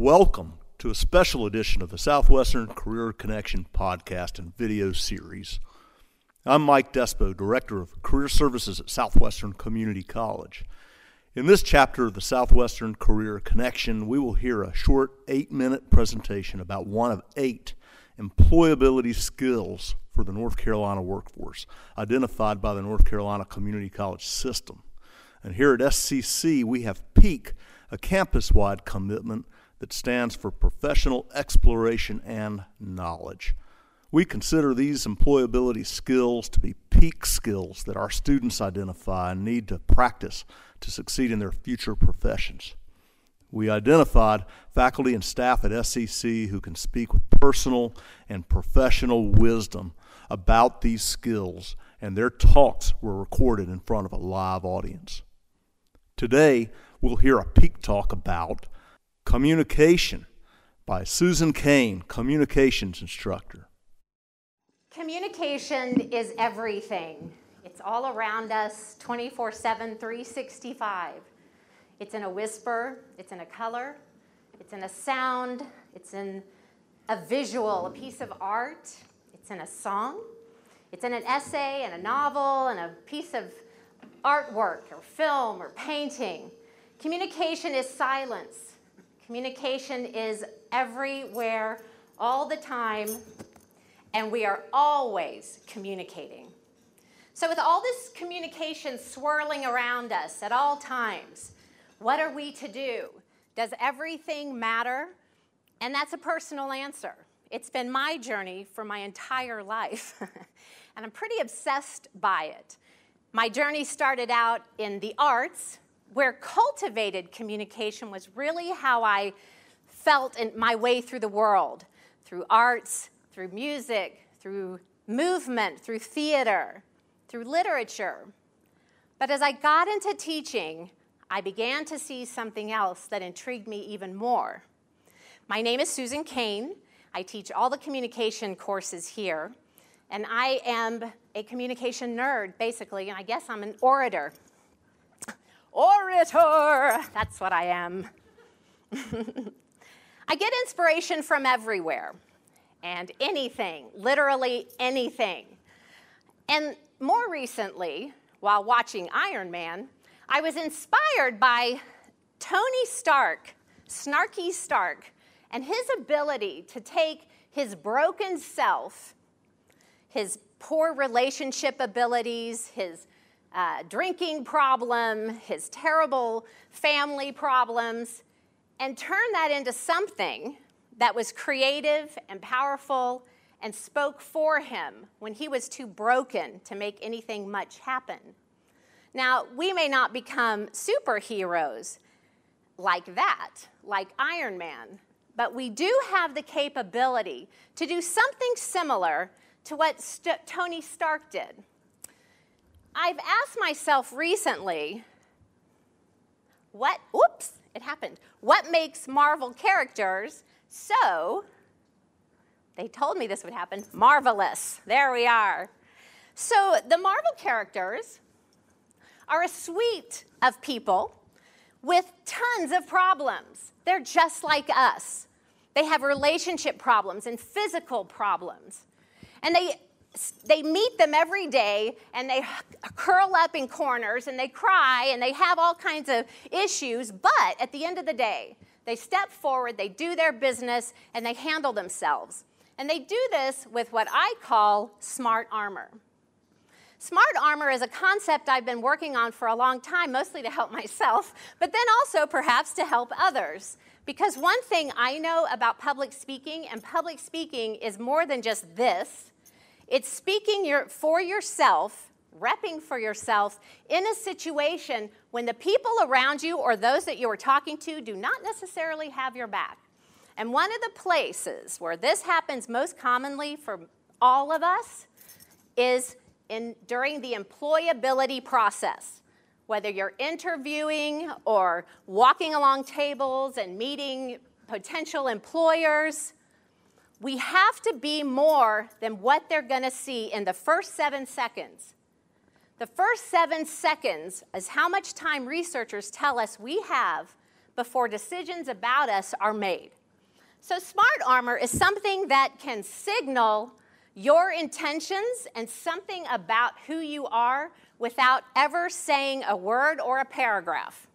Welcome to a special edition of the Southwestern Career Connection podcast and video series. I'm Mike Despo, Director of Career Services at Southwestern Community College. In this chapter of the Southwestern Career Connection, we will hear a short eight minute presentation about one of eight employability skills for the North Carolina workforce identified by the North Carolina Community College system. And here at SCC, we have PEAK, a campus wide commitment that stands for Professional Exploration and Knowledge. We consider these employability skills to be peak skills that our students identify and need to practice to succeed in their future professions. We identified faculty and staff at SCC who can speak with personal and professional wisdom about these skills, and their talks were recorded in front of a live audience. Today, we'll hear a peak talk about Communication by Susan Cain, communications instructor. Communication is everything. It's all around us 24 7, 365. It's in a whisper, it's in a color, it's in a sound, it's in a visual, a piece of art, it's in a song, it's in an essay and a novel and a piece of artwork or film or painting. Communication is silence. Communication is everywhere, all the time, and we are always communicating. So, with all this communication swirling around us at all times, what are we to do? Does everything matter? And that's a personal answer. It's been my journey for my entire life, and I'm pretty obsessed by it. My journey started out in the arts, where cultivated communication was really how I felt in my way through the world through arts, through music, through movement, through theater, through literature. But as I got into teaching, I began to see something else that intrigued me even more. My name is Susan Cain. I teach all the communication courses here, and I am a communication nerd, basically, and I guess I'm an orator orator. That's what I am. I get inspiration from everywhere and anything, literally anything. And more recently, while watching Iron Man, I was inspired by Tony Stark, Snarky Stark, and his ability to take his broken self, his poor relationship abilities, his uh, drinking problem, his terrible family problems, and turn that into something that was creative and powerful and spoke for him when he was too broken to make anything much happen. Now, we may not become superheroes like that, like Iron Man, but we do have the capability to do something similar to what St- Tony Stark did. I've asked myself recently, what, oops, it happened. What makes Marvel characters so, they told me this would happen, marvelous. There we are. So the Marvel characters are a suite of people with tons of problems. They're just like us. They have relationship problems and physical problems. And they they meet them every day and they curl up in corners and they cry and they have all kinds of issues, but at the end of the day, they step forward, they do their business, and they handle themselves. And they do this with what I call smart armor. Smart armor is a concept I've been working on for a long time, mostly to help myself, but then also perhaps to help others. Because one thing I know about public speaking, and public speaking is more than just this, it's speaking your, for yourself, repping for yourself in a situation when the people around you or those that you are talking to do not necessarily have your back. And one of the places where this happens most commonly for all of us is in, during the employability process. Whether you're interviewing or walking along tables and meeting potential employers, we have to be more than what they're going to see in the first seven seconds. The first seven seconds is how much time researchers tell us we have before decisions about us are made. So, smart armor is something that can signal your intentions and something about who you are without ever saying a word or a paragraph.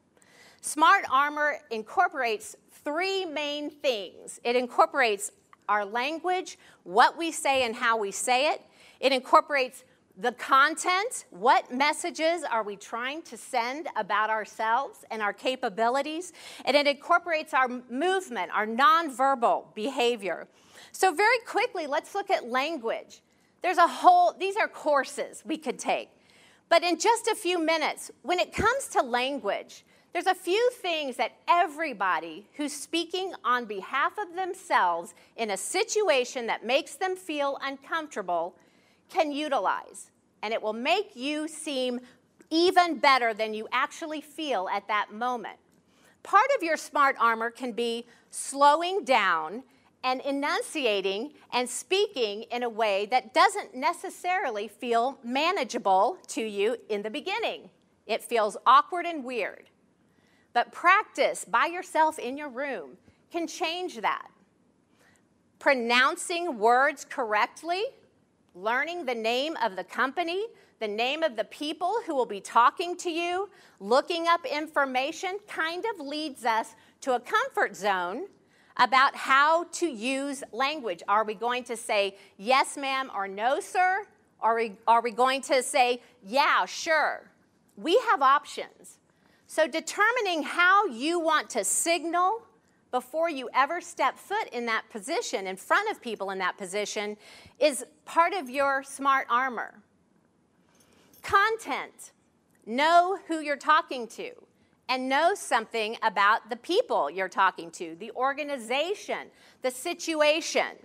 Smart armor incorporates three main things it incorporates our language, what we say and how we say it, it incorporates the content, what messages are we trying to send about ourselves and our capabilities, and it incorporates our movement, our nonverbal behavior. So, very quickly, let's look at language. There's a whole, these are courses we could take. But in just a few minutes, when it comes to language, there's a few things that everybody who's speaking on behalf of themselves in a situation that makes them feel uncomfortable can utilize. And it will make you seem even better than you actually feel at that moment. Part of your smart armor can be slowing down and enunciating and speaking in a way that doesn't necessarily feel manageable to you in the beginning. It feels awkward and weird. But practice by yourself in your room can change that. Pronouncing words correctly, learning the name of the company, the name of the people who will be talking to you, looking up information kind of leads us to a comfort zone about how to use language. Are we going to say yes, ma'am, or no, sir? Are we, are we going to say yeah, sure? We have options. So, determining how you want to signal before you ever step foot in that position, in front of people in that position, is part of your smart armor. Content. Know who you're talking to and know something about the people you're talking to, the organization, the situation.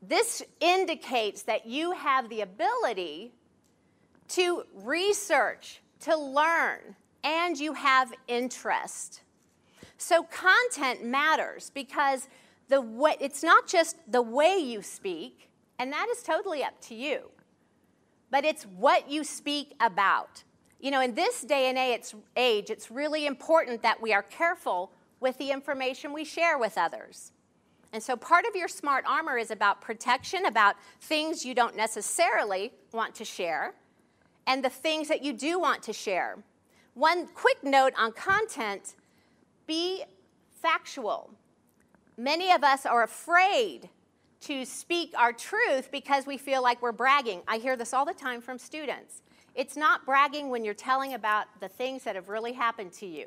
This indicates that you have the ability to research, to learn, and you have interest. So, content matters because the way, it's not just the way you speak, and that is totally up to you, but it's what you speak about. You know, in this day and age, it's really important that we are careful with the information we share with others. And so part of your smart armor is about protection, about things you don't necessarily want to share, and the things that you do want to share. One quick note on content be factual. Many of us are afraid to speak our truth because we feel like we're bragging. I hear this all the time from students. It's not bragging when you're telling about the things that have really happened to you.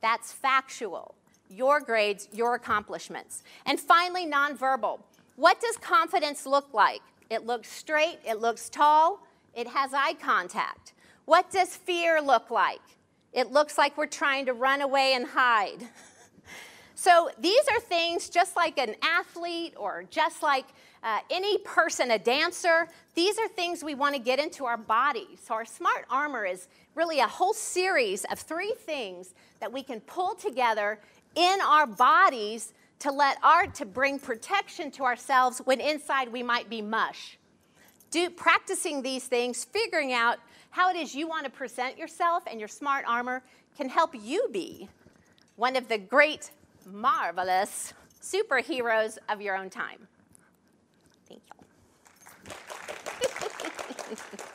That's factual. Your grades, your accomplishments. And finally, nonverbal. What does confidence look like? It looks straight, it looks tall, it has eye contact. What does fear look like? It looks like we're trying to run away and hide. so these are things just like an athlete or just like uh, any person, a dancer, these are things we want to get into our body. So, our smart armor is really a whole series of three things that we can pull together in our bodies to let our to bring protection to ourselves when inside we might be mush. Do, practicing these things, figuring out how it is you want to present yourself and your smart armor can help you be one of the great, marvelous superheroes of your own time. Thank you.